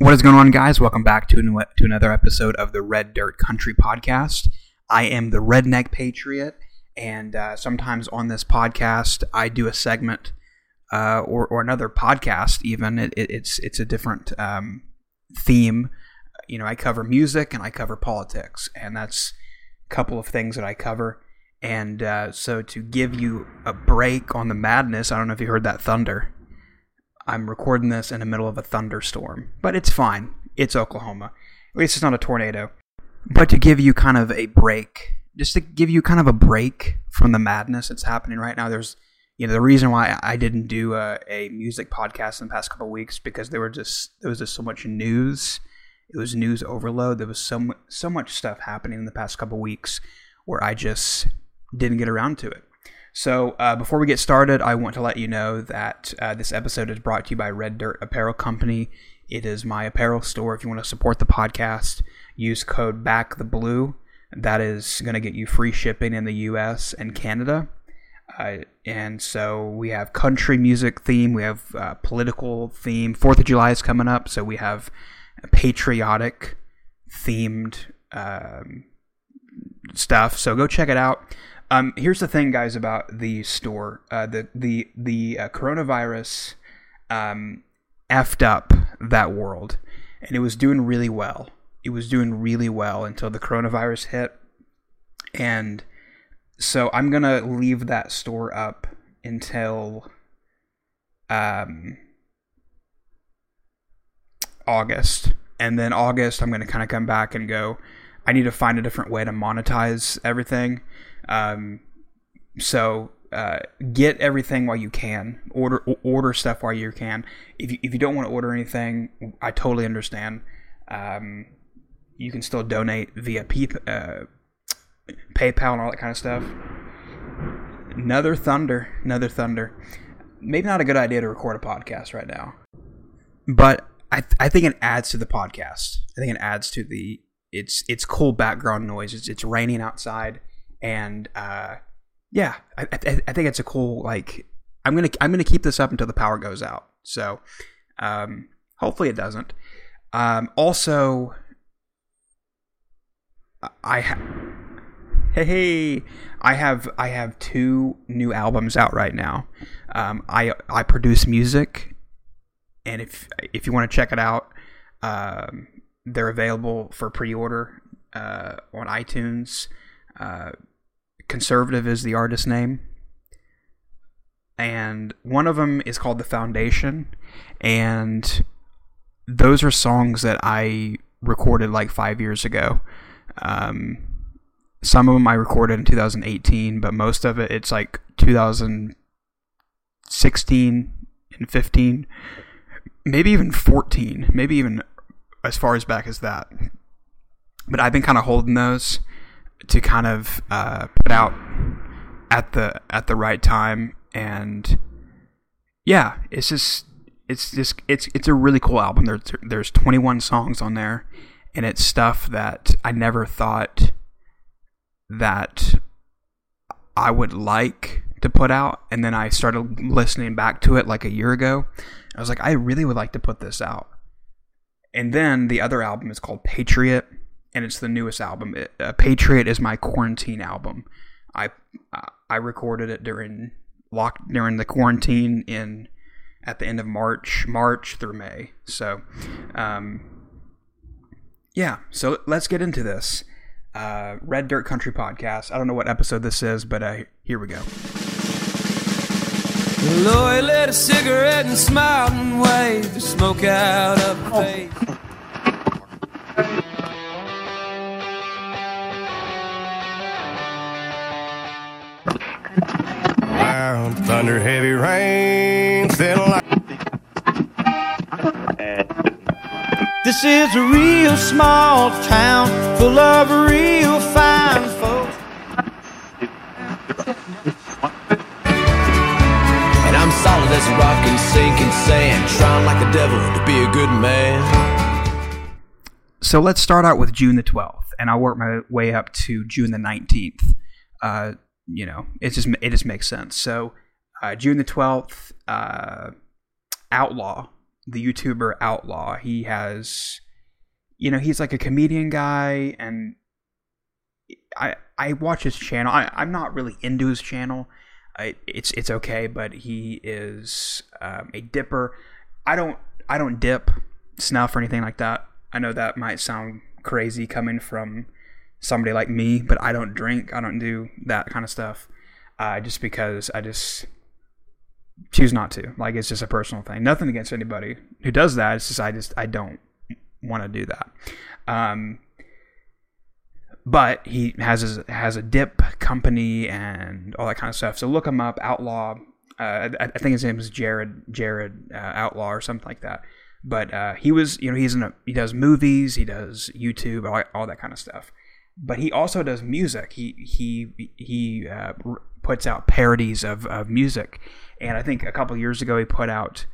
What is going on, guys? Welcome back to, to another episode of the Red Dirt Country Podcast. I am the Redneck Patriot, and uh, sometimes on this podcast, I do a segment uh, or, or another podcast. Even it, it, it's it's a different um, theme. You know, I cover music and I cover politics, and that's a couple of things that I cover. And uh, so, to give you a break on the madness, I don't know if you heard that thunder. I'm recording this in the middle of a thunderstorm, but it's fine. It's Oklahoma. At least it's not a tornado. But to give you kind of a break, just to give you kind of a break from the madness that's happening right now, there's, you know, the reason why I didn't do a, a music podcast in the past couple weeks because there were just there was just so much news. It was news overload. There was so so much stuff happening in the past couple weeks where I just didn't get around to it. So, uh, before we get started, I want to let you know that uh, this episode is brought to you by Red Dirt Apparel Company. It is my apparel store. If you want to support the podcast, use code Back the Blue. That is going to get you free shipping in the U.S. and Canada. Uh, and so we have country music theme, we have uh, political theme. Fourth of July is coming up, so we have patriotic themed um, stuff. So go check it out. Um, here's the thing, guys, about the store. Uh, the the the uh, coronavirus um, effed up that world, and it was doing really well. It was doing really well until the coronavirus hit, and so I'm gonna leave that store up until um, August, and then August I'm gonna kind of come back and go. I need to find a different way to monetize everything. Um, so uh, get everything while you can. Order order stuff while you can. If you, if you don't want to order anything, I totally understand. Um, you can still donate via uh, PayPal and all that kind of stuff. Another thunder, another thunder. Maybe not a good idea to record a podcast right now, but I th- I think it adds to the podcast. I think it adds to the it's it's cool background noise. It's it's raining outside and uh, yeah, I, I, I, think it's a cool like. I'm gonna I'm gonna keep this up until the power goes out. So um, hopefully it doesn't. Um, also, I ha- hey I have I have two new albums out right now. Um, I I produce music, and if if you want to check it out, um, they're available for pre-order uh, on iTunes. Uh, Conservative is the artist name. And one of them is called The Foundation. And those are songs that I recorded like five years ago. Um, some of them I recorded in 2018, but most of it, it's like 2016 and 15, maybe even 14, maybe even as far as back as that. But I've been kind of holding those to kind of uh, put out at the at the right time. And yeah it's just it's just it's it's a really cool album. There's there's 21 songs on there and it's stuff that I never thought that I would like to put out. And then I started listening back to it like a year ago. I was like I really would like to put this out and then the other album is called Patriot and it's the newest album. It, uh, Patriot is my quarantine album. I I recorded it during lock during the quarantine in at the end of March, March through May. So, um, yeah. So let's get into this. Uh, Red Dirt Country Podcast. I don't know what episode this is, but uh, here we go. Lloyd lit a cigarette and smiled and waved the smoke out of her oh. face. Loud thunder, heavy rain, thin light. This is a real small town full of real fine as rock and sinking sand, trying like the devil to be a good man. So let's start out with June the 12th, and I'll work my way up to June the 19th. Uh, you know, it just it just makes sense. So uh, June the 12th, uh, Outlaw, the YouTuber Outlaw. He has, you know, he's like a comedian guy, and I I watch his channel. I, I'm not really into his channel. It's it's okay, but he is um, a dipper. I don't I don't dip snuff or anything like that. I know that might sound crazy coming from somebody like me, but I don't drink. I don't do that kind of stuff. Uh, just because I just choose not to. Like it's just a personal thing. Nothing against anybody who does that. It's just I just I don't want to do that. Um, but he has his, has a dip company and all that kind of stuff. So look him up, Outlaw. Uh, I, I think his name is Jared Jared uh, Outlaw or something like that. But uh, he was, you know, he's in a, he does movies, he does YouTube, all, all that kind of stuff. But he also does music. He he he uh, puts out parodies of, of music, and I think a couple years ago he put out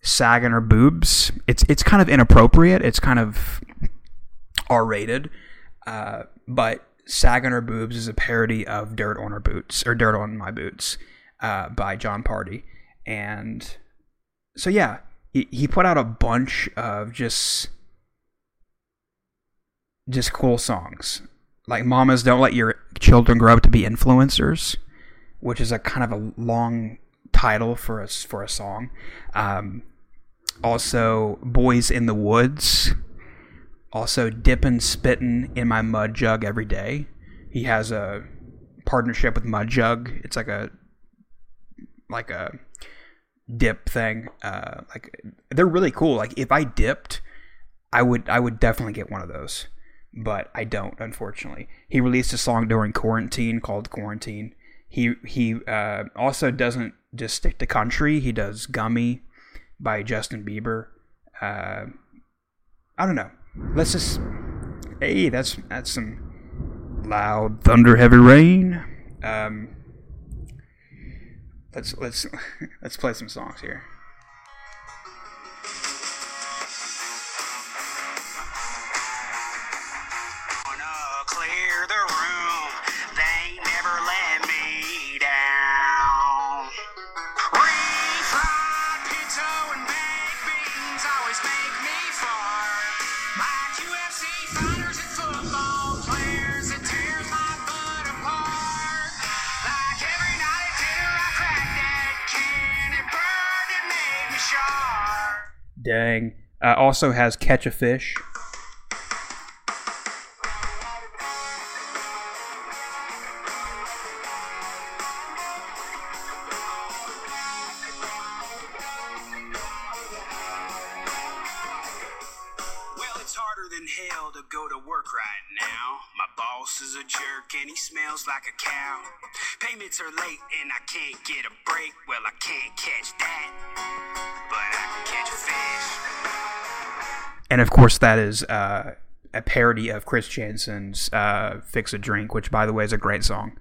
"Sagging Her Boobs." It's it's kind of inappropriate. It's kind of R rated, uh, but "Sagging Her Boobs" is a parody of "Dirt on Her Boots" or "Dirt on My Boots" uh, by Jon Pardi, and so yeah, he, he put out a bunch of just just cool songs. Like mamas don't let your children grow up to be influencers which is a kind of a long title for us for a song. Um, also boys in the woods also dipping spitting in my mud jug every day. He has a partnership with mud jug. It's like a like a dip thing. Uh like they're really cool. Like if i dipped i would i would definitely get one of those but i don't unfortunately. He released a song during quarantine called quarantine. He he uh also doesn't just stick to country. He does gummy by justin bieber. Uh i don't know let's just hey that's that's some loud thunder heavy rain. Um let's let's let's play some songs here uh, also has catch a fish that is uh, a parody of Chris Janson's uh, "Fix a Drink," which, by the way, is a great song.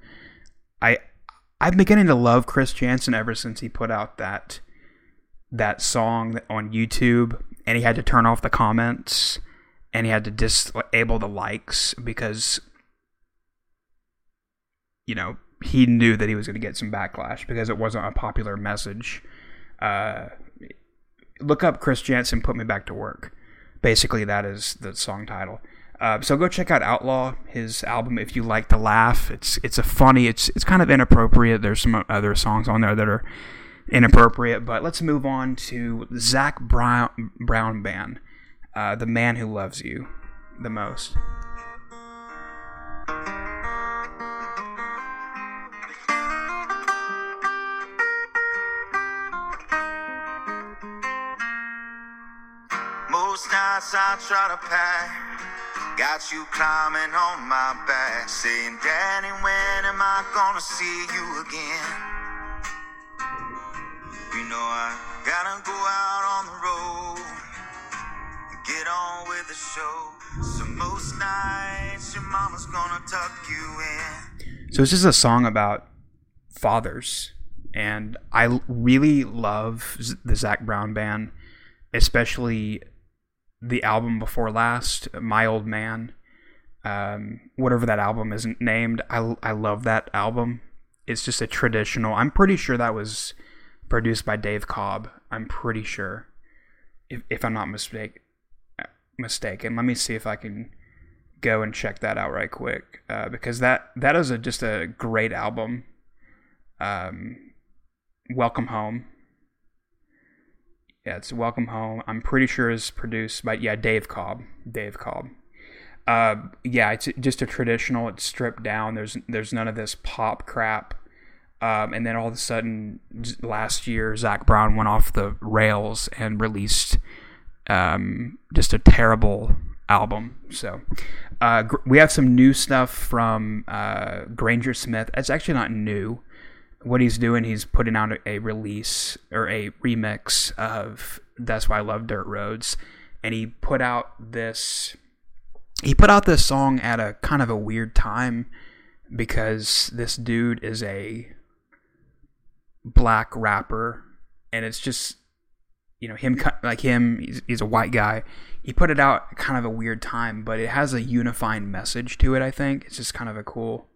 I I'm beginning to love Chris Janson ever since he put out that that song on YouTube, and he had to turn off the comments and he had to disable the likes because you know he knew that he was going to get some backlash because it wasn't a popular message. Uh, look up Chris Janson, "Put Me Back to Work." Basically, that is the song title. Uh, so go check out Outlaw, his album. If you like to laugh, it's it's a funny. It's it's kind of inappropriate. There's some other songs on there that are inappropriate, but let's move on to Zac Brown Brown Band, uh, the man who loves you the most. Most nights I try to pack. Got you climbing on my back. Saying, Daddy, when am I gonna see you again? You know I gotta go out on the road. Get on with the show. So most nights your mama's gonna tuck you in. So this is a song about fathers, and I really love the Zac Brown band, especially the album before last, "My Old Man." Um, whatever that album is named, I, I love that album. It's just a traditional. I'm pretty sure that was produced by Dave Cobb. I'm pretty sure. if, if I'm not mistake mistaken. Let me see if I can go and check that out right quick uh, because that that is a, just a great album. Um, Welcome Home. Yeah, it's Welcome Home. I'm pretty sure is produced by yeah Dave Cobb. Dave Cobb. Uh, yeah, it's just a traditional. It's stripped down. There's there's none of this pop crap. Um, and then all of a sudden, last year, Zac Brown went off the rails and released um, just a terrible album. So uh, gr- we have some new stuff from uh, Granger Smith. It's actually not new. What he's doing, he's putting out a, release or a remix of "That's Why I Love Dirt Roads," and he put out this. He put out this song at a kind of a weird time because this dude is a black rapper, and it's just you know him like him. He's, he's a white guy. He put it out kind of a weird time, but it has a unifying message to it. I think it's just kind of a cool.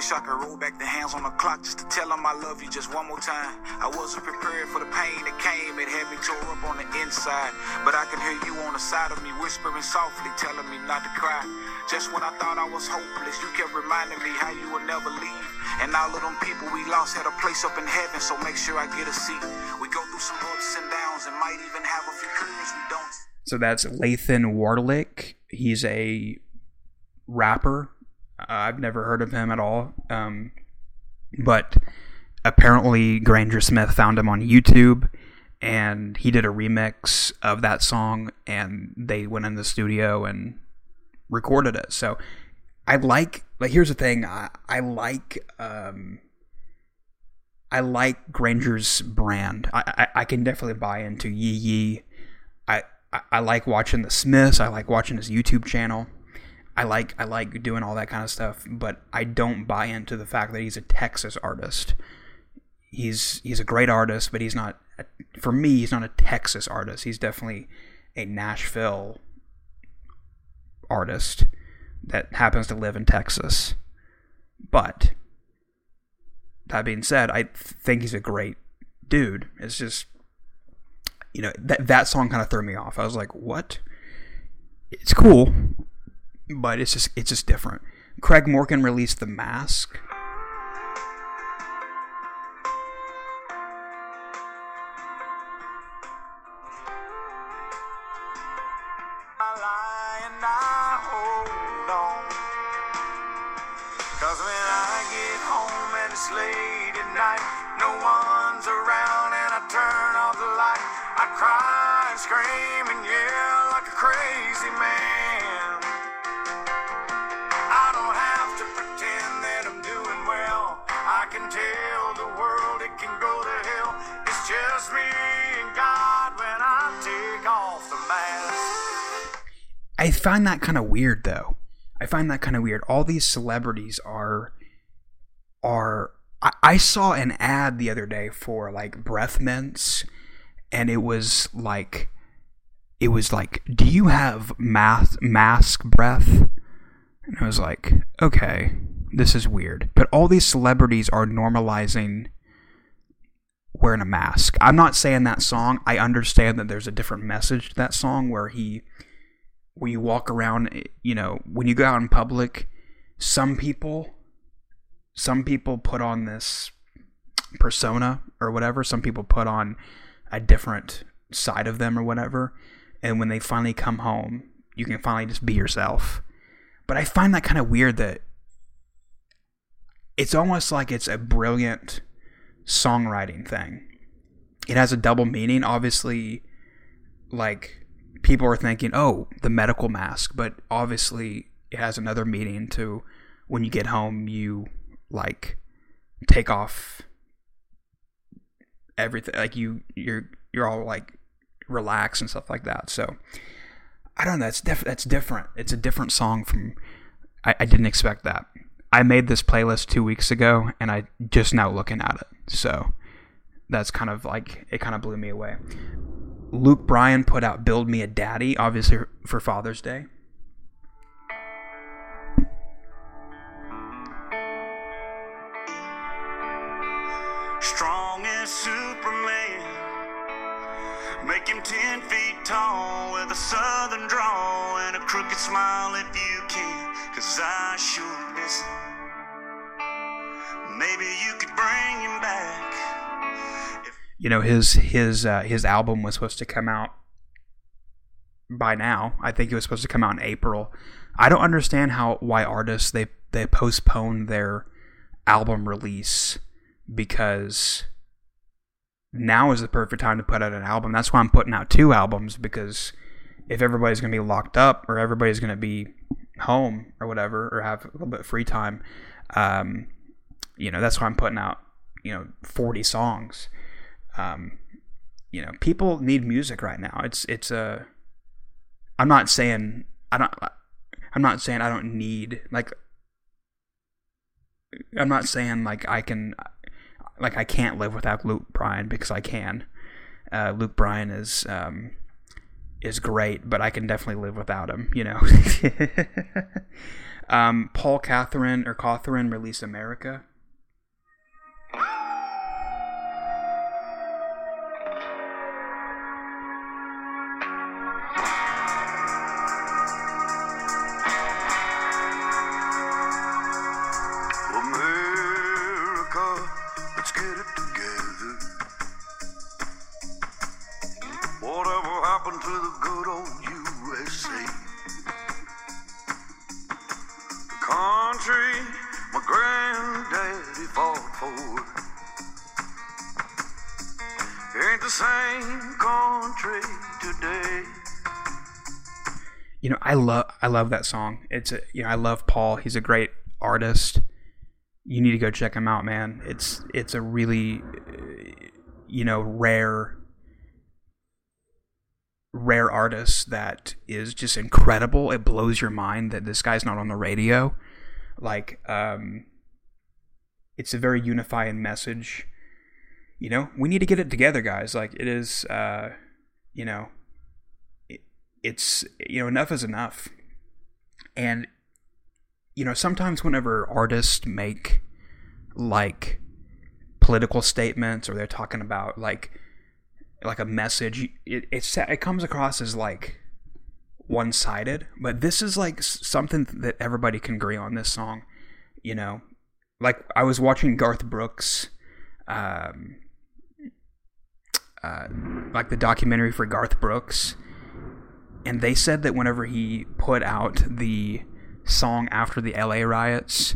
Wish I could roll back the hands on the clock just to tell them I love you just one more time. I wasn't prepared for the pain that came. It had me tore up on the inside. But I can hear you on the side of me whispering softly, telling me not to cry. Just when I thought I was hopeless, you kept reminding me how you would never leave. And all of them people we lost had a place up in heaven, so make sure I get a seat. We go through some ups and downs and might even have a few curves we don't. So that's Lathan Warlick. He's a rapper. I've never heard of him at all. Um, but apparently Granger Smith found him on YouTube and he did a remix of that song and they went in the studio and recorded it. So I like like here's the thing, I, I like um I like Granger's brand. I, I, I can definitely buy into Yee Yee. I, I I like watching the Smiths. I like watching his YouTube channel. I like I like doing all that kind of stuff, but I don't buy into the fact that he's a Texas artist. He's he's a great artist, but he's not for me. He's not a Texas artist. He's definitely a Nashville artist that happens to live in Texas. But that being said, I th- think he's a great dude. It's just you know that that song kind of threw me off. I was like, "What?" It's cool, but it's just it's just different. Craig Morgan released The Mask. Cause when I get home and it's late at night, no one's find that kind of weird though. I find that kind of weird. All these celebrities are are I, I saw an ad the other day for like breath mints and it was like it was like do you have mask mask breath and I was like okay this is weird but all these celebrities are normalizing wearing a mask i'm not saying that song i understand that there's a different message to that song where he when you walk around, eh, you know, when you go out in public, some people, some people put on this persona or whatever. Some people put on a different side of them or whatever. And when they finally come home, you can finally just be yourself. But I find that kind of weird that it's almost like it's a brilliant songwriting thing. It has a double meaning. Obviously, like people are thinking, oh, the medical mask, but obviously it has another meaning to when you get home, you like take off everything, like you you're you're all like relaxed and stuff like that. So I don't know. That's diff- that's different. It's a different song from. I, I didn't expect that. I made this playlist two weeks ago, and I just now looking at it. So that's kind of like it. Kind of blew me away. Luke Bryan put out "Build Me a Daddy," obviously for Father's Day. You know his his uh, his album was supposed to come out by now. I think it was supposed to come out in April. I don't understand how why artists they they postpone their album release because now is the perfect time to put out an album. That's why I'm putting out two albums because if everybody's going to be locked up or everybody's going to be home or whatever or have a little bit of free time, um, you know, that's why I'm putting out, you know, 40 songs. Um, you know, people need music right now. It's it's a I'm not saying I don't I'm not saying I don't need like I'm not saying like I can like I can't live without Luke Bryan because I can. Uh, Luke Bryan is um, is great, but I can definitely live without him. You know. um, Paul Catherine or Catherine release America. America, my granddaddy fought for. Ain't the same country today. you know i love i love that song. It's a, you know i love paul. He's a great artist. You need to go check him out man. It's it's a really uh, you know rare rare artist that is just incredible. It blows your mind that this guy's not on the radio like um it's a very unifying message. You know we need to get it together guys. Like it is uh you know it's you know enough is enough. And you know sometimes whenever artists make like political statements or they're talking about like like a message it it's, it comes across as like one-sided but this is like something that everybody can agree on this song you know like i was watching garth brooks um uh, like the documentary for garth brooks and they said that whenever he put out the song after the LA riots,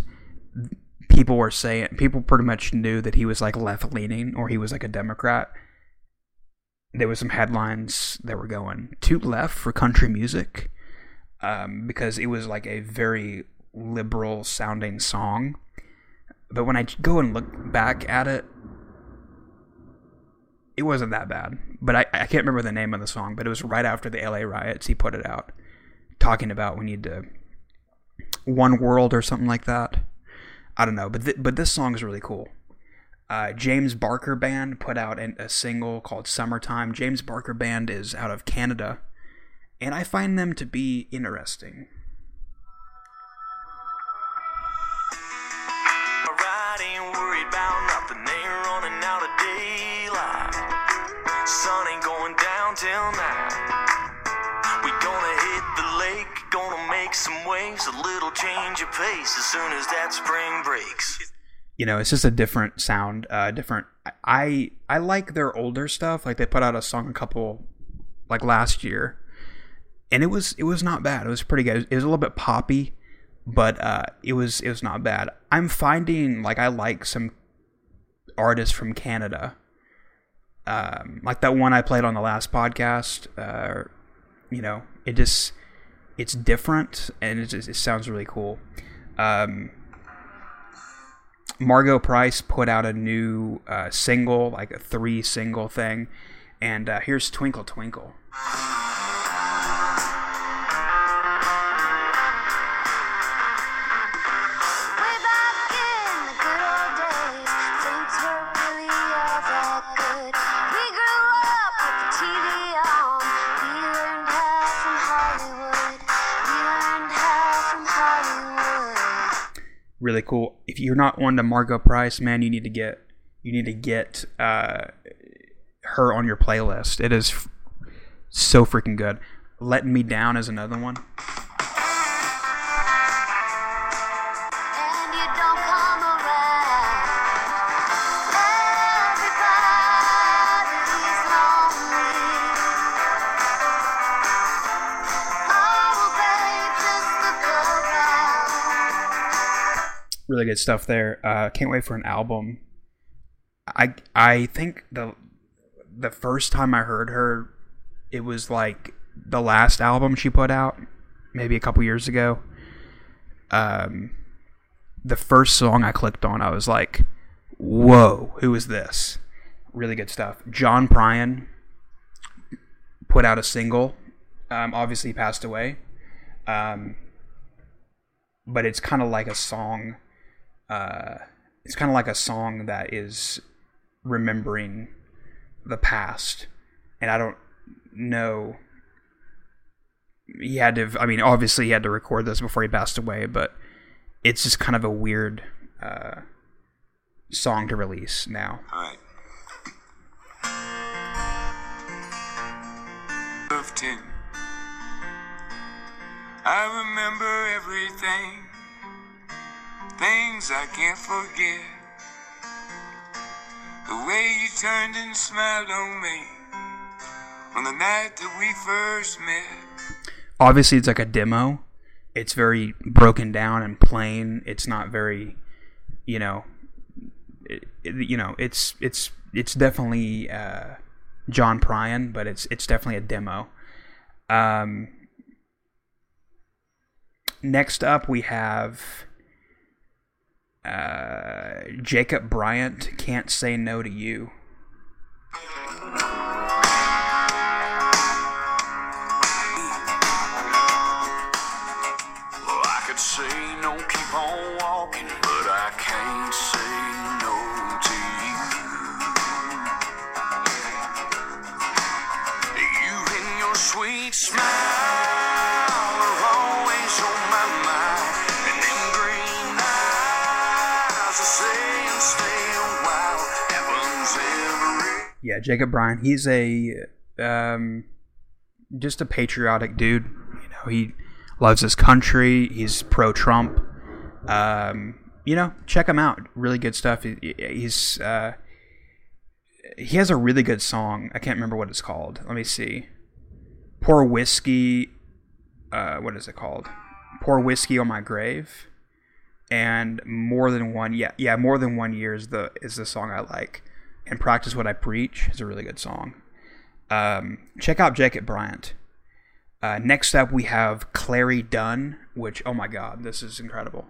people were saying people pretty much knew that he was like left leaning or he was like a Democrat. There was some headlines that were going too left for country music um, because it was like a very liberal sounding song. But when I go and look back at it, it wasn't that bad. But I, I can't remember the name of the song, but it was right after the LA riots. He put it out talking about we need to one world or something like that. I don't know, but th- but this song is really cool. Uh, James Barker Band put out an, a single called "Summertime." James Barker Band is out of Canada, and I find them to be interesting. Sun ain't going down till night. We gonna hit the lake, gonna make some waves, a little change of pace as soon as that spring breaks. You know, it's just a different sound, uh, different. I I like their older stuff. Like they put out a song a couple, like last year, and it was it was not bad. It was pretty good. It was a little bit poppy, but uh, it was it was not bad. I'm finding like I like some artists from Canada, um, like that one I played on the last podcast. Uh, you know, it just it's different and it just it sounds really cool. Um, Margo Price put out a new uh, single, like a three single thing, and uh, here's Twinkle Twinkle. Really cool. If you're not on to Margo Price, man, you need to get you need to get uh, her on your playlist. It is So freaking good. Letting Me Down is another one. Really good stuff there. Uh, can't wait for an album. I I think the the first time I heard her, it was like the last album she put out, maybe a couple years ago. Um, the first song I clicked on, I was like, "Whoa, who is this?" Really good stuff. John Prine put out a single. Um, obviously, passed away. Um, but it's kind of like a song uh, it's kind of like a song that is remembering the past and i don't know he had to i mean obviously he had to record this before he passed away but it's just kind of a weird uh, song to release now Alright. Of ten. I remember everything. Things I can't forget. The way you turned and smiled on me on the night that we first met. obviously it's like a demo it's very broken down and plain it's not very you know it, you know it's it's it's definitely uh, John Prine but it's it's definitely a demo um next up we have uh, Jacob Bryant can't say no to you. Well, I could say no, keep on walking, but I can't Yeah, Jacob Bryan. He's a um, just a patriotic dude. You know, he loves his country. He's pro-Trump. Um, you know, check him out. Really good stuff. He, he's uh, he has a really good song. I can't remember what it's called. Let me see. Pour whiskey. Uh, what is it called? Pour whiskey on my grave. And more than one, yeah, yeah, more than one year is the is the song I like and practice what I preach is a really good song. Um, check out Jacob Bryant. Uh, next up, we have Clary Dunn, which oh my god, this is incredible.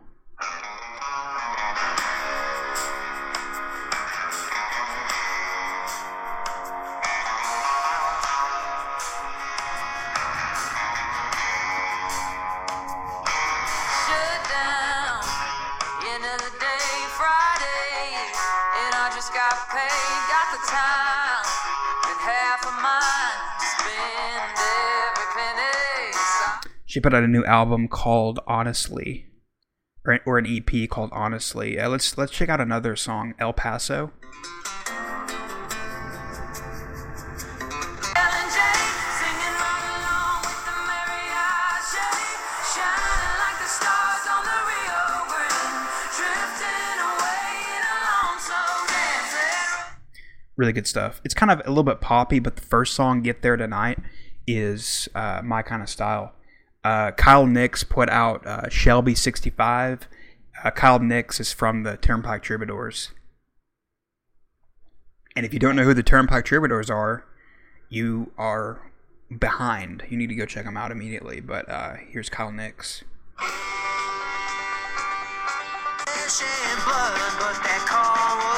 She put out a new album called Honestly, or, or an EP called Honestly. Uh, let's let's check out another song, El Paso. Really good stuff. It's kind of a little bit poppy, but the first song, "Get There Tonight," is uh, my kind of style. Uh, Kyle Nix put out uh, Shelby '65. Uh, Kyle Nix is from the Turnpike Troubadours, and if you don't know who the Turnpike Troubadours are, you are behind. You need to go check them out immediately. But uh, here's Kyle Nix. Blood,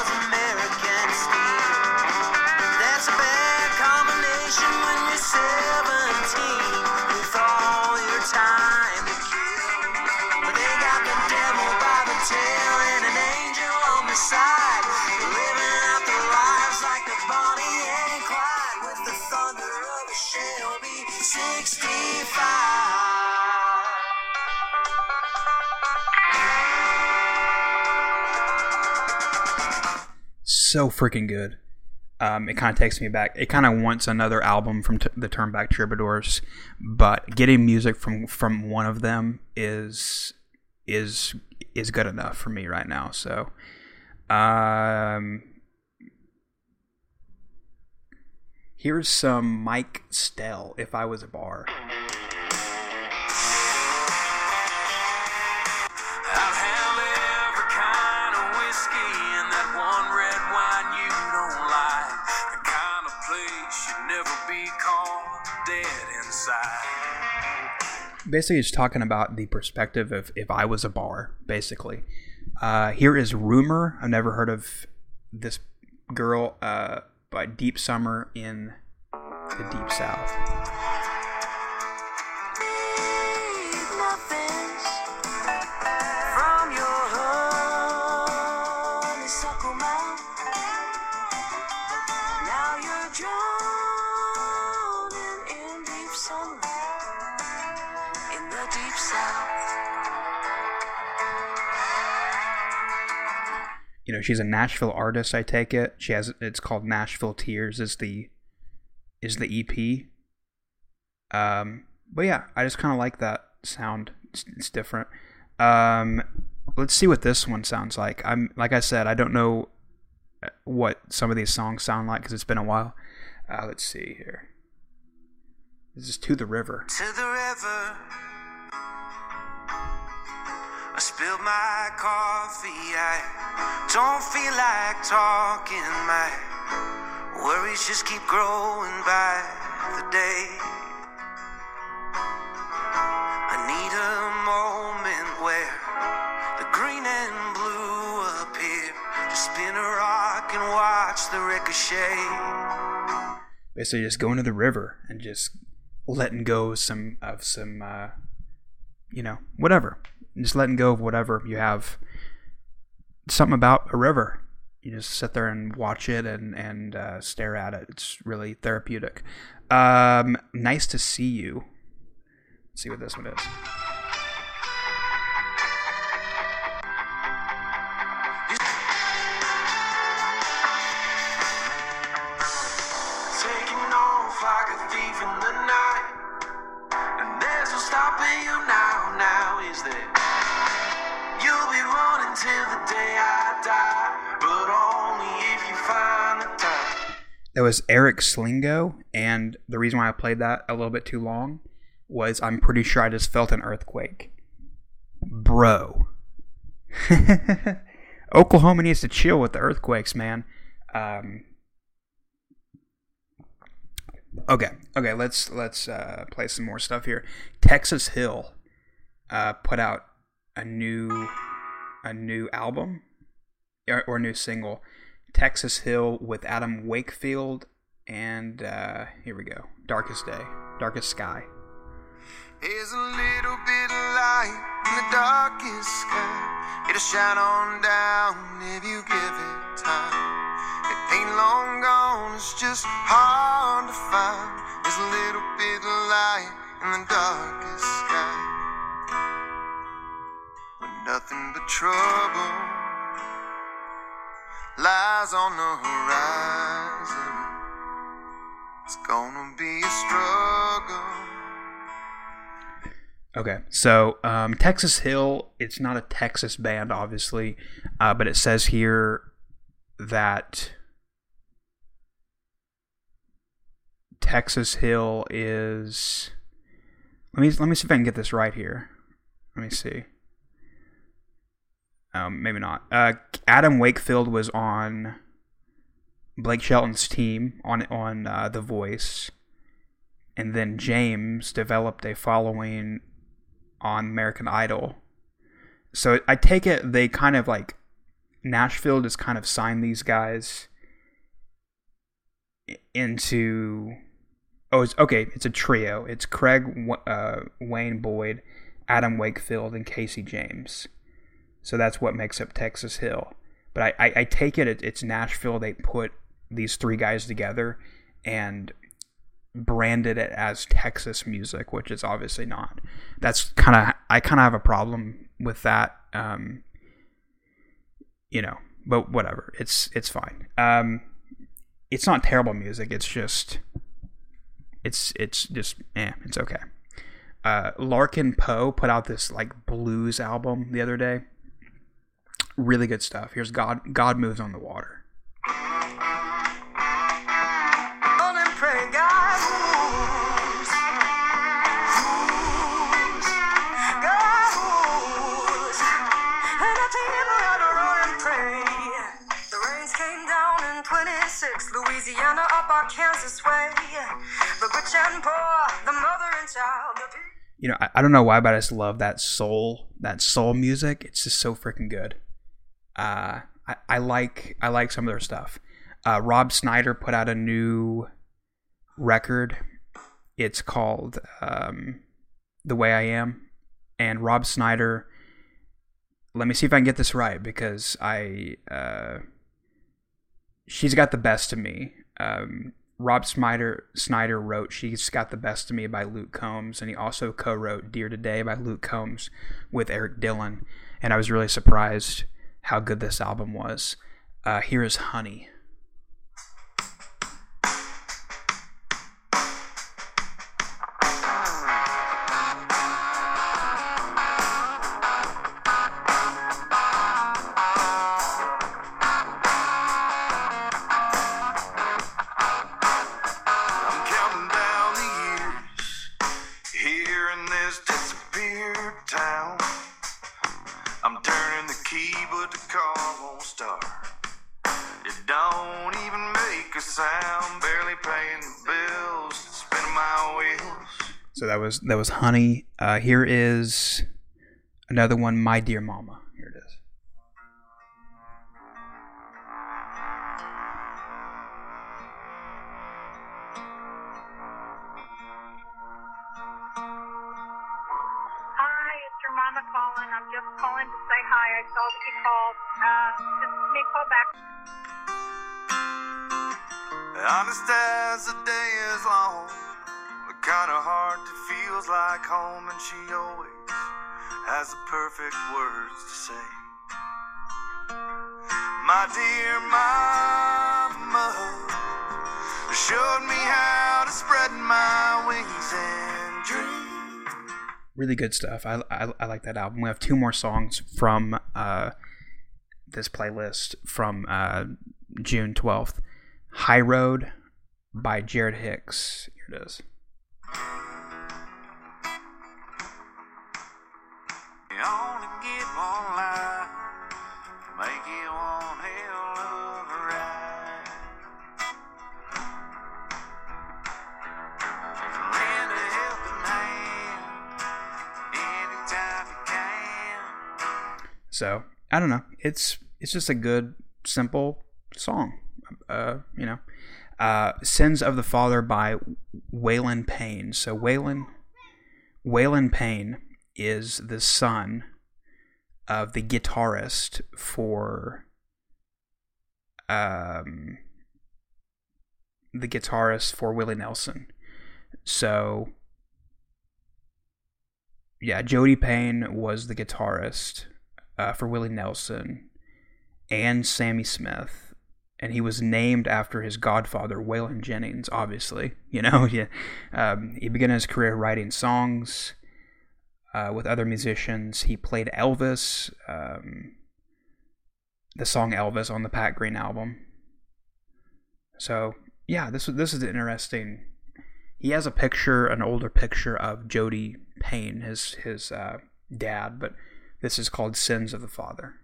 so freaking good. Um, it kind of takes me back. It kind of wants another album from t- the Turnpike Troubadours, but getting music from from one of them is is is good enough for me right now. So, um, here's some Mike Stell. If I was a bar. Basically just talking about the perspective of if I was a bar, basically. Uh, here is Rumor. I've never heard of this girl uh, by Deep Summer in the Deep South. Know, she's a Nashville artist. I take it. She has. It's called Nashville Tears. Is the is the EP. Um, but yeah, I just kind of like that sound. It's, it's different. Um, let's see what this one sounds like. I'm like I said, I don't know what some of these songs sound like because it's been a while. Uh, let's see here. This is to the river. To the river. I spilled my coffee. I don't feel like talking. My worries just keep growing by the day. I need a moment where the green and blue appear. Just spin a rock and watch the ricochet. Basically, just going to the river and just letting go some of some, uh, you know, whatever. Just letting go of whatever you have. Something about a river. You just sit there and watch it and and uh, stare at it. It's really therapeutic. Um, nice to see you. Let's see what this one is. That was Eric Slingo, and the reason why I played that a little bit too long was I'm pretty sure I just felt an earthquake. Bro. Oklahoma needs to chill with the earthquakes, man. Um, okay, okay, let's let's uh, play some more stuff here. Texas Hill uh, put out a new a new album or, or new single. Texas Hill with Adam Wakefield and uh, here we go. Darkest Day, Darkest Sky. There's a little bit of light in the darkest sky. It'll shine on down if you give it time. It ain't long gone, it's just hard to find. There's a little bit of light in the darkest sky. Nothing but trouble lies on the horizon. It's gonna be a struggle. Okay, so um, Texas Hill, it's not a Texas band, obviously, uh, but it says here that Texas Hill is. Let me let me see if I can get this right here. Let me see. Um, maybe not. Uh, Adam Wakefield was on Blake Shelton's team on on uh, The Voice, and then James developed a following on American Idol. So I take it they kind of like Nashville just kind of signed these guys into oh it's okay it's a trio it's Craig uh, Wayne Boyd Adam Wakefield and Casey James so that's what makes up Texas Hill but I, I, I take it, it it's Nashville they put these three guys together and branded it as Texas music, which is obviously not. That's kind of I kind of have a problem with that. Um, you know, but whatever. It's it's fine. Um, it's not terrible music. It's just it's it's just eh, it's okay. Uh, Larkin Poe put out this like blues album the other day. Really good stuff. Here's God God moves on the water. Run and pray, God moves. Moves. God moves. And I tell you how to run and pray. The rains came down in 26, Louisiana up Arkansas way. The rich and poor, the mother and child, You know, I, I don't know why, but I just love that soul that soul music. It's just so freaking good. Uh, I, I like I like some of their stuff. Uh, Rob Snider put out a new record. It's called um, "The Way I Am," and Rob Snider. Let me see if I can get this right because I. Uh, she's got the best of me. Um, Rob Snider Snider wrote "She's Got the Best of Me" by Luke Combs, and he also co-wrote "Dear Today" by Luke Combs with Eric Dillon. And I was really surprised how good this album was. Uh, here is "Honey." Was that was "Honey." Uh, here is another one, "My Dear Mama." Good stuff. I, I, I like that album. We have two more songs from uh, this playlist from uh, June 12th. High Road by Jared Hicks. Here it is. It's it's just a good, simple song. Uh, you know, uh, "Sins of the Father" by Waylon Payne. So Waylon Waylon Payne is the son of the guitarist for um the guitarist for Willie Nelson. So yeah, Jody Payne was the guitarist uh, for Willie Nelson and Sammi Smith, and he was named after his godfather, Waylon Jennings. Obviously, you know, yeah. Um, he began his career writing songs uh, with other musicians. He played Elvis, um, the song Elvis on the Pat Green album. So yeah, this this is interesting. He has a picture, an older picture of Jody Payne, his his uh, dad, but this is called "Sins of the Father."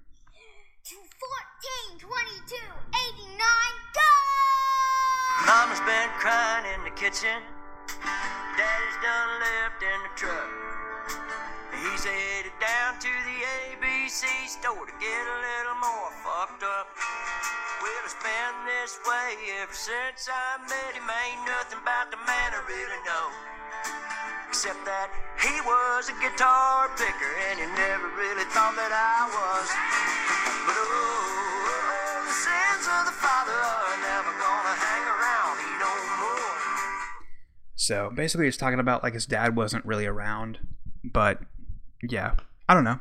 14, 22, 89, go! Mama's been crying in the kitchen. Daddy's done left in the truck. He's headed down to the ABC store to get a little more fucked up. Well, it's been this way ever since I met him. Ain't nothing about the man I really know. Except that he was a guitar picker and he never really thought that I was. But oh, the sins of the father are never gonna hang around. He don't more. So basically, he's talking about like his dad wasn't really around, but yeah, I don't know.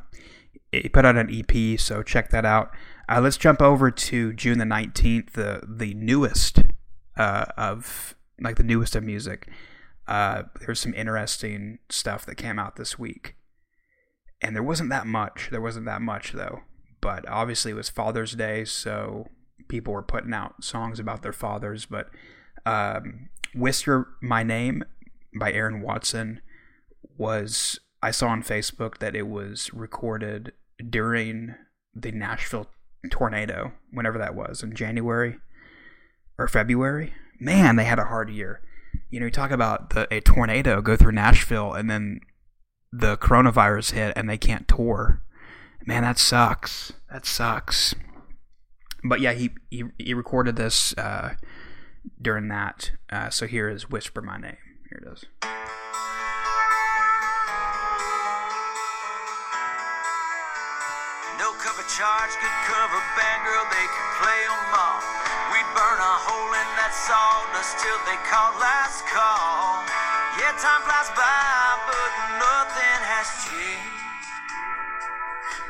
He put out an EP, so check that out. Uh, let's jump over to June the nineteenth, the the newest uh, of like the newest of music. Uh, there's some interesting stuff that came out this week, and there wasn't that much. There wasn't that much though. But obviously, it was Father's Day, so people were putting out songs about their fathers. But um, "Whisper My Name" by Aaron Watson was I saw on Facebook that it was recorded during the Nashville tornado, whenever that was in January or February. Man, they had a hard year. You know, you talk about the a tornado go through Nashville and then the coronavirus hit and they can't tour. Man, that sucks. That sucks. But yeah, he he, he recorded this uh, during that. Uh, so here is "Whisper My Name." Here it is. No cover charge, good cover band, girl, they could play 'em all. In that sawdust till they called last call. Yeah, time flies by, but nothing has changed.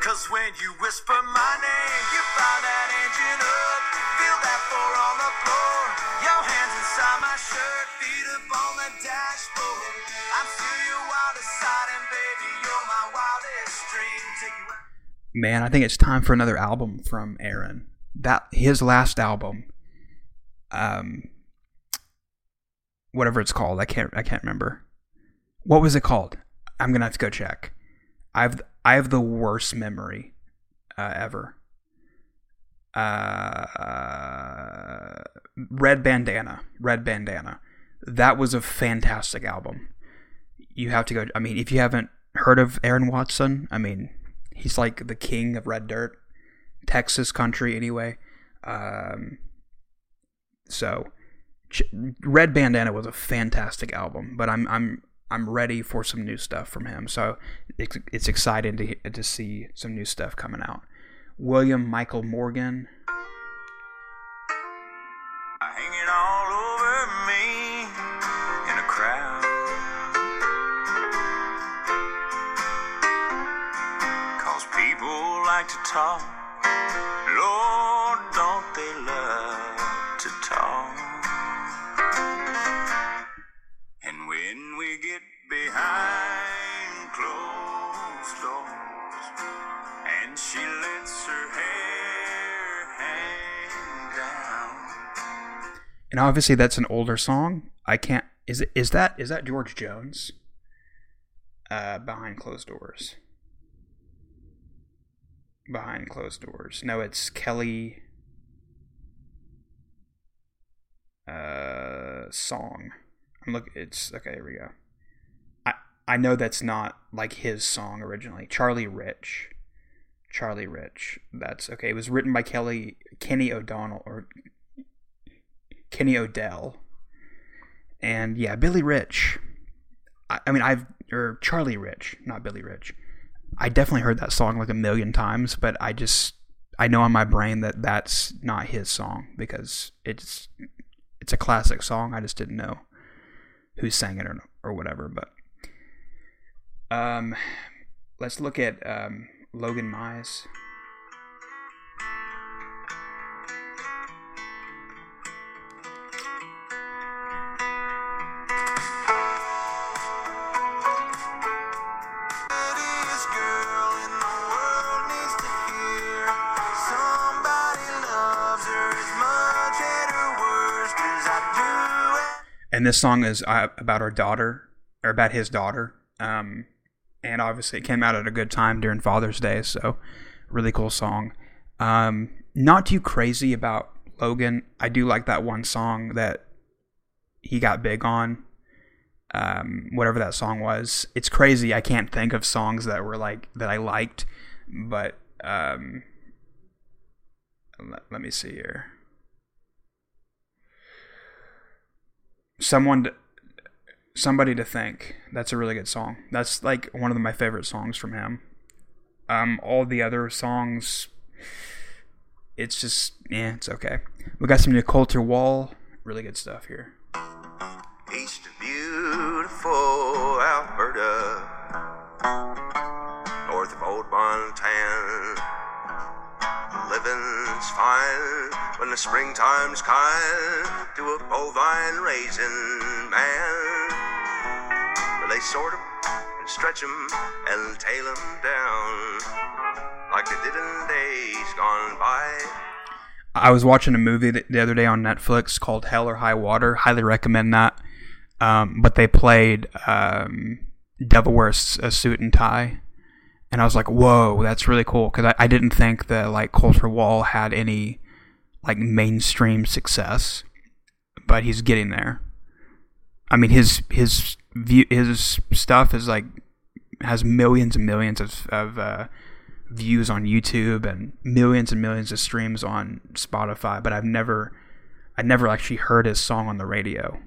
Cause when you whisper my name, you fire that engine up. Feel that four on the floor. Your hands inside my shirt, feet up on the dashboard. I'm still your wildest side, and baby, you're my wildest dream. Take you man, I think it's time for another album from Aaron. That his last album, um, whatever it's called, I can't I can't remember. What was it called? I'm gonna have to go check. I've I have the worst memory uh, ever. Uh, Red Bandana, Red Bandana. That was a fantastic album. You have to go. I mean, if you haven't heard of Aaron Watson, I mean, he's like the king of red dirt, Texas country anyway. Um, so, Red Bandana was a fantastic album, but I'm I'm I'm ready for some new stuff from him. So it's it's exciting to to see some new stuff coming out. William Michael Morgan. Obviously that's an older song. I can't is it is that is that George Jones? Uh behind closed doors. Behind closed doors. No, it's Kelly uh song. I'm look it's okay, here we go. I I know that's not like his song originally. Charlie Rich. Charlie Rich. That's okay. It was written by Kelly Kenny O'Donnell or Kenny O'Dell. And yeah, Billy Rich. I, I mean, I've or Charlie Rich, not Billy Rich. I definitely heard that song like a million times, but I just I know in my brain that that's not his song because it's it's a classic song. I just didn't know who sang it or or whatever. But um, let's look at um, Logan Mize. And this song is uh, about our daughter or about his daughter. Um, and obviously it came out at a good time during father's day so really cool song. Um, not too crazy about logan. I do like that one song that he got big on um, whatever that song was. It's crazy i can't think of songs that were like that i liked but um, let, let me see here someone to, somebody to thank. that's a really good song. That's like one of my favorite songs from him. Um all the other songs it's just yeah it's okay. We got some new Colter Wall. Really good stuff here. East of beautiful Alberta, north of old Montana. Living's fine when the springtime's kind to a bovine raising man. But they sort 'em and stretch 'em and tail 'em down like they did in days gone by. I was watching a movie the other day on Netflix called Hell or High Water. Highly recommend that. Um, but they played um, Devil Wears a Suit and Tie, and I was like, "Whoa, that's really cool!" Because I, I didn't think that like Colter Wall had any like mainstream success, but he's getting there. I mean, his his view his stuff is like has millions and millions of of uh, views on YouTube and millions and millions of streams on Spotify, but I've never I never actually heard his song on the radio.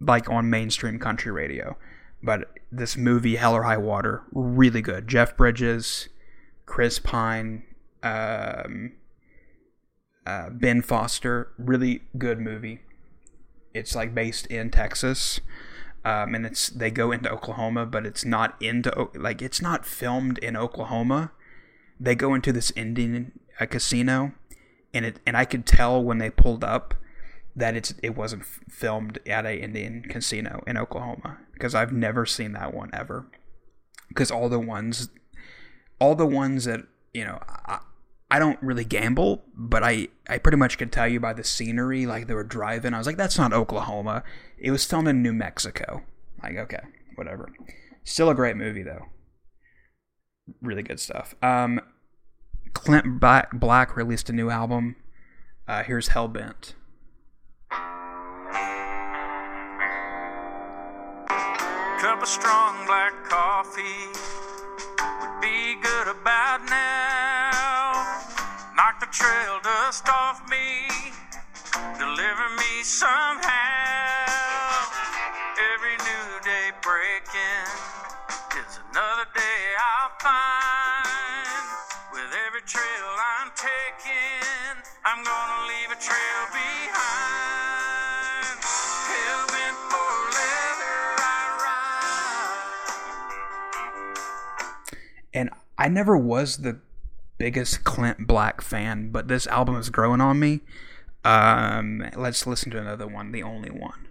Like on mainstream country radio. But this movie, Hell or High Water, really good. Jeff Bridges, Chris Pine, um, uh, Ben Foster, really good movie. It's like based in Texas um, and it's they go into Oklahoma, but it's not into like it's not filmed in Oklahoma. They go into this Indian uh, casino, and it and I could tell when they pulled up that it's it wasn't filmed at a Indian casino in Oklahoma because I've never seen that one ever. Because all the ones, all the ones that you know, I, I don't really gamble, but I I pretty much could tell you by the scenery, like they were driving. I was like, that's not Oklahoma. It was filmed in New Mexico. Like, okay, whatever. Still a great movie though. Really good stuff. Um, Clint Black, Black released a new album. Uh, here's Hellbent. Of strong black coffee would be good about now. Knock the trail dust off me, deliver me somehow. I never was the biggest Clint Black fan, but this album is growing on me. Um, let's listen to another one, the only one.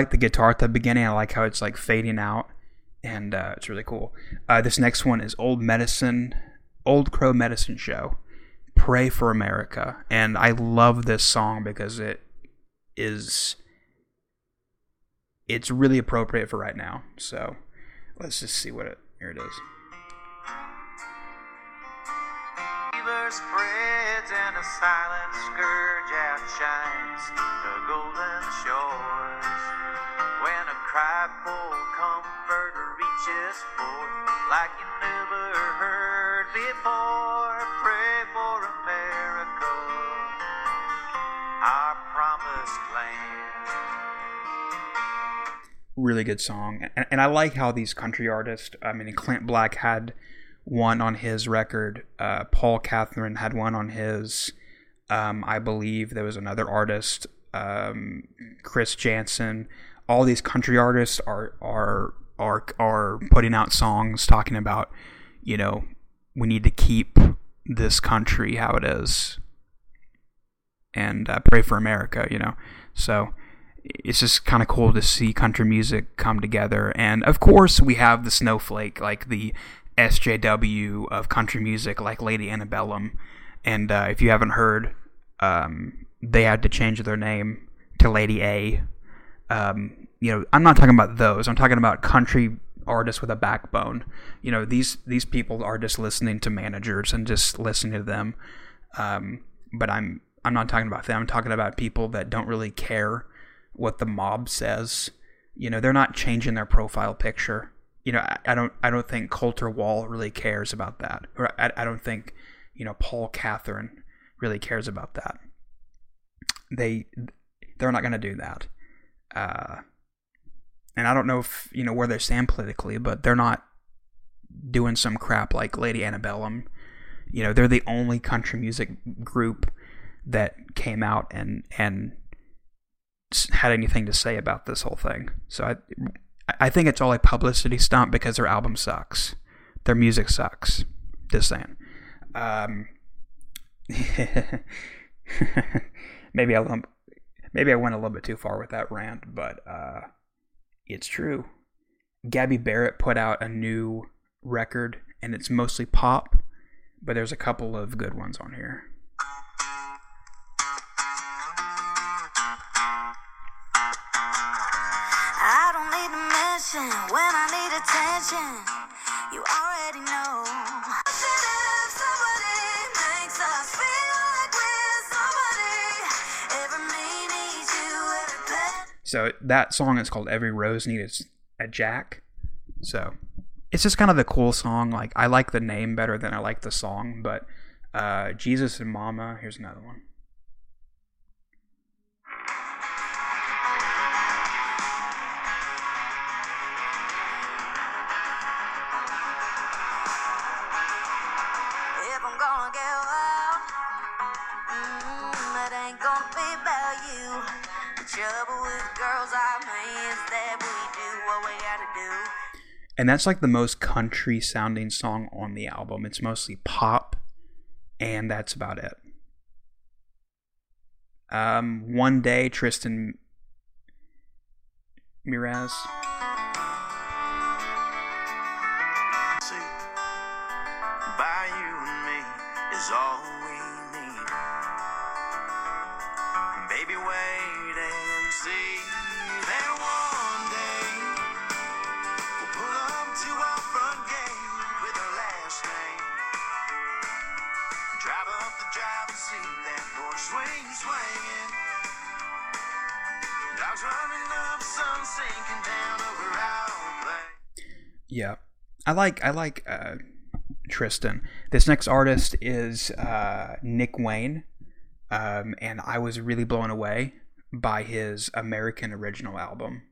Like the guitar at the beginning. I like how it's like fading out, and uh, it's really cool. Uh, this next one is Old Medicine, Old Crow Medicine Show, "Pray for America," and I love this song because it is it's really appropriate for right now. So let's just see what it here it is. Spreads a silent scourge outshines the golden shores. Comfort reaches forth like you never heard before, pray for our promised land. really good song. And, and i like how these country artists i mean clint black had one on his record uh, Paul Cauthen had one on his. Um, i believe there was another artist um, Chris Janson all these country artists are are are are putting out songs talking about you know we need to keep this country how it is and uh, pray for america you know so it's just kind of cool to see country music come together. And of course, we have the snowflake, like the SJW of country music, like Lady Antebellum. And uh, if you haven't heard, um, they had to change their name to Lady A. Um, you know, I'm not talking about those. I'm talking about country artists with a backbone. You know, these these people are just listening to managers and just listening to them. Um, but I'm I'm not talking about them. I'm talking about people that don't really care what the mob says. You know, they're not changing their profile picture. You know, I, I don't I don't think Colter Wall really cares about that. Or I, I don't think, you know, Paul Cauthen really cares about that. they they're not going to do that. Uh, and I don't know if you know where they stand politically, but they're not doing some crap like Lady Antebellum. You know, they're the only country music group that came out and and had anything to say about this whole thing. So I I think it's all a publicity stunt because their album sucks. Their music sucks. Just saying. Um, maybe I lump, maybe I went a little bit too far with that rant, but uh, it's true. Gabby Barrett put out a new record, and it's mostly pop, but there's a couple of good ones on here. I don't need a mission when I need attention. You already know. So that song is called "Every Rose Needs a Jack." So it's just kind of the cool song. Like I like the name better than I like the song, but uh, Jesus and Mama. Here's another one. And that's like the most country sounding song on the album. It's mostly pop, and that's about it. Um, one day, Tristan Miraz. I like I like uh, Tristan. This next artist is uh, Nick Wayne, um, and I was really blown away by his American original album.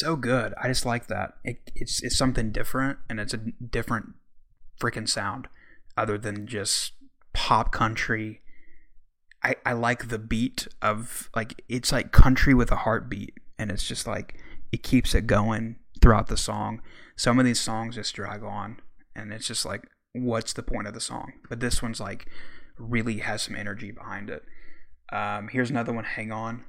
So good. I just like that. It, it's it's something different, and it's a different freaking sound, other than just pop country. I I like the beat of like it's like country with a heartbeat, and it's just like it keeps it going throughout the song. Some of these songs just drag on, and it's just like, what's the point of the song? But this one's like really has some energy behind it. Um, here's another one. Hang on.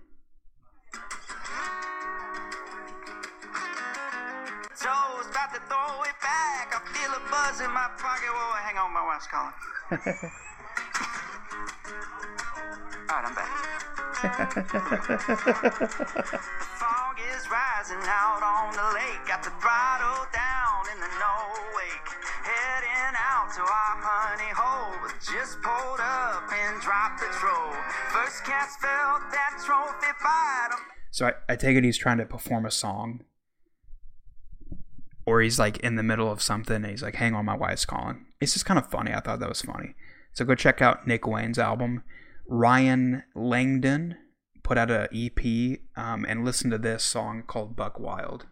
About to throw it back. I feel a buzz in my pocket. Whoa, hang on, my wife's calling. All right, I'm back. fog is rising out on the lake. Got the throttle down in the no wake. Heading out to our honey hole. Just pulled up and dropped the troll. First cats felt that trophy fight. So I, I take it he's trying to perform a song. Or he's like in the middle of something and he's like, hang on, my wife's calling. It's just kind of funny. I thought that was funny. So go check out Nick Wayne's album. Ryan Langdon put out a EP um, and listen to this song called Buck Wild.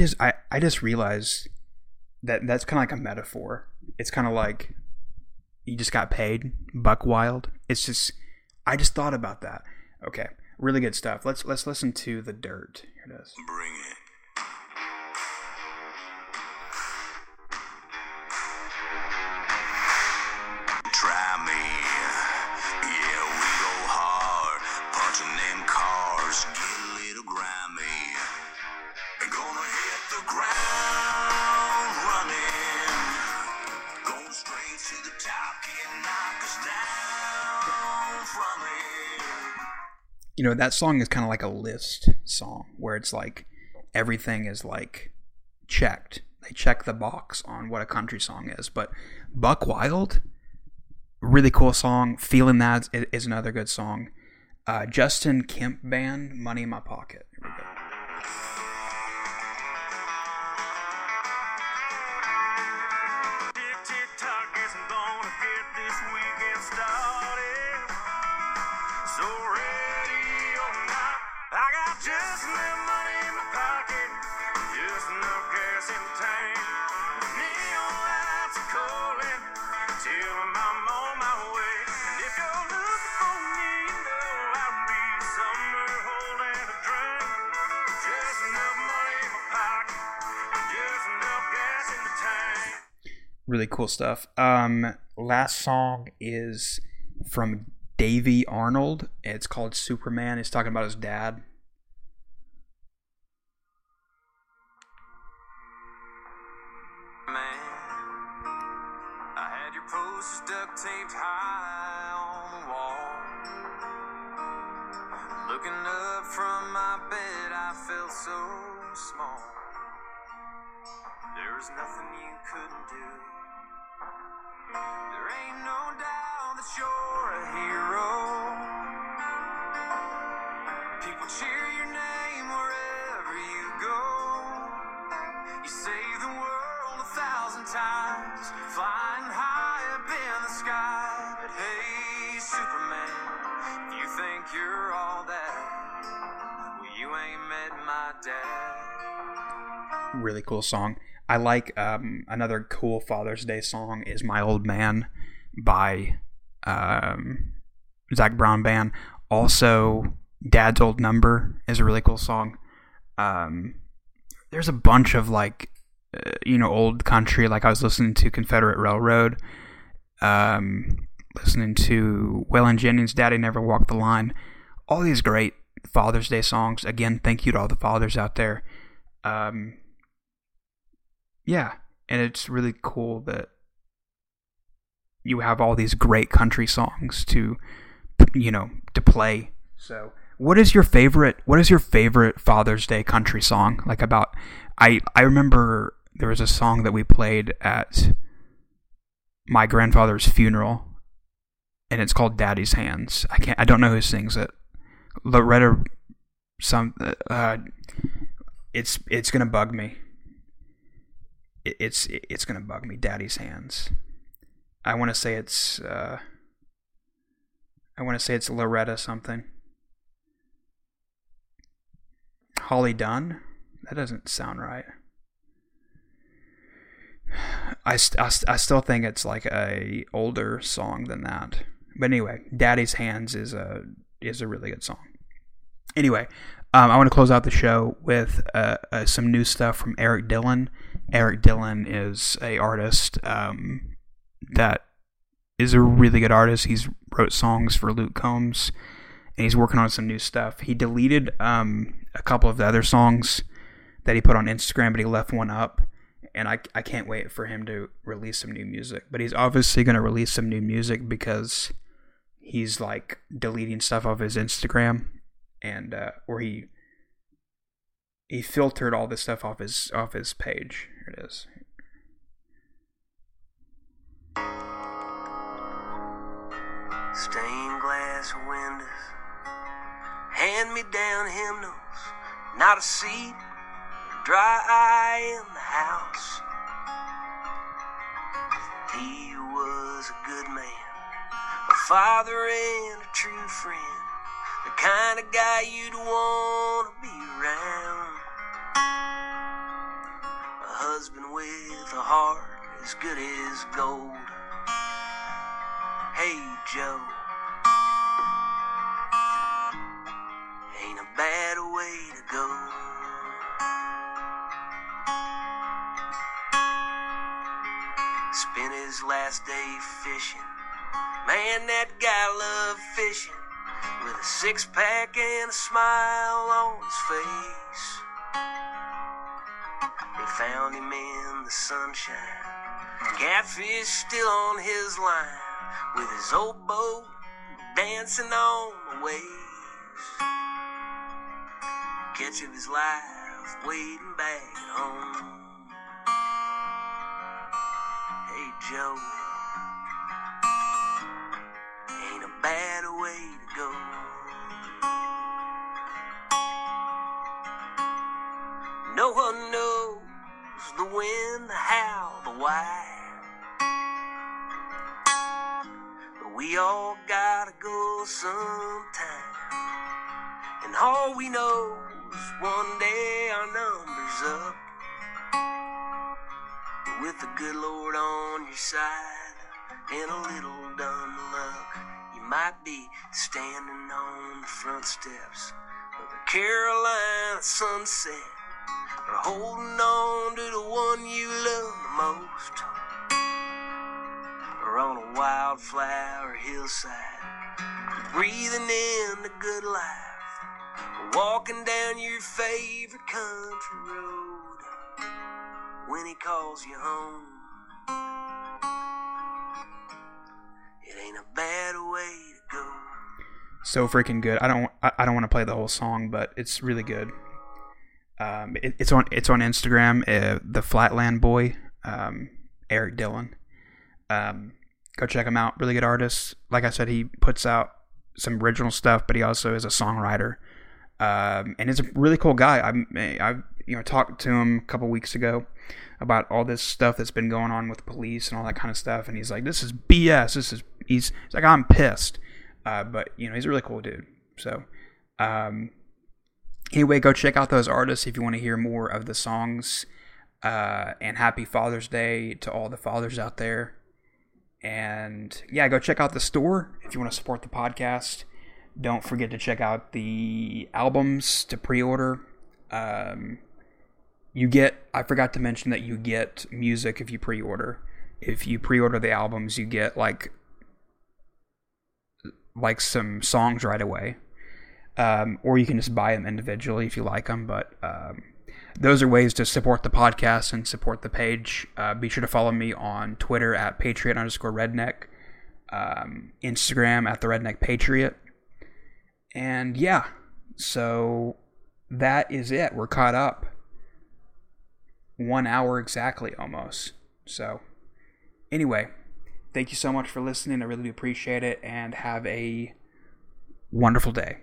Just I, I just realized that that's kind of like a metaphor. It's kind of like you just got paid, buck wild. It's just I just thought about that. Okay, really good stuff. Let's let's listen to the dirt. You know that song is kind of like a list song where it's like everything is like checked. They check the box on what a country song is. But Buck Wild, really cool song. Feeling that is another good song. Uh, Justin Kemp band, Money in My Pocket. Really cool stuff. Um, last song is from Davey Arnold. It's called Superman. He's talking about his dad. Cool song. I like um, another cool Father's Day song is "My Old Man" by um, Zac Brown Band. Also, "Dad's Old Number" is a really cool song. Um, there's a bunch of like uh, you know old country. Like I was listening to Confederate Railroad, um, listening to Waylon Jennings' "Daddy Never Walked the Line." All these great Father's Day songs. Again, thank you to all the fathers out there. Um, yeah, and it's really cool that you have all these great country songs to, you know, to play. So, what is your favorite? What is your favorite Father's Day country song? Like about, I I remember there was a song that we played at my grandfather's funeral, and it's called "Daddy's Hands." I can't. I don't know who sings it. Loretta, some. Uh, it's it's gonna bug me it- it's it's gonna bug me. Daddy's hands. I want to say it's uh, I want to say it's Loretta something. Holly Dunn. That doesn't sound right. I, st- I, st- I still think it's like a older song than that. But anyway, Daddy's Hands is a is a really good song. Anyway, um, I want to close out the show with uh, uh, some new stuff from Eric Dillon. Eric Dillon is a artist um, that is a really good artist. He's wrote songs for Luke Combs, and he's working on some new stuff. He deleted um, a couple of the other songs that he put on Instagram, but he left one up. And I, I can't wait for him to release some new music. But he's obviously going to release some new music because he's like deleting stuff off his Instagram and uh, where he he filtered all this stuff off his off his page. Here it is. stained glass windows, hand me down hymnals, not a seat, dry eye in the house. He was a good man, a father and a true friend, the kind of guy you'd want to be around. A husband with a heart as good as gold. Hey, Joe. Ain't a bad way to go. Spent his last day fishing. Man, that guy loved fishing. A six pack and a smile on his face. They found him in the sunshine. Catfish still on his line. With his old boat dancing on the waves. Catch of his life waiting back at home. Hey, Joe. Ain't a bad way to go. No one knows the when, the how, the why. But we all gotta go sometime. And all we know is one day our number's up. But with the good Lord on your side and a little dumb luck, you might be standing on the front steps of the Carolina sunset or holding on to the one you love the most or on a wildflower hillside breathing in the good life walking down your favorite country road when he calls you home it ain't a bad way to go so freaking good. I don't I don't want to play the whole song, but it's really good. Um, it, it's on it's on Instagram. Uh, the Flatland Boy, um, Eric Dillon. Um, go check him out. Really good artist. Like I said, he puts out some original stuff, but he also is a songwriter. Um, and he's a really cool guy. I I you know talked to him a couple weeks ago about all this stuff that's been going on with police and all that kind of stuff, and he's like, "This is BS. This is he's, he's like I'm pissed." Uh, but you know he's a really cool dude. So um, anyway, go check out those artists if you want to hear more of the songs. Uh, and happy Father's Day to all the fathers out there. And yeah, go check out the store if you want to support the podcast. Don't forget to check out the albums to pre order. Um, you get, I forgot to mention that you get music if you pre order. If you pre order the albums, you get like like some songs right away um, or you can just buy them individually if you like them. But um, those are ways to support the podcast and support the page. Uh, be sure to follow me on Twitter at Patriot underscore Redneck, um, Instagram at the Redneck Patriot, and yeah, so that is it. We're caught up. One hour exactly, almost. So, anyway, thank you so much for listening. I really do appreciate it, and have a wonderful day.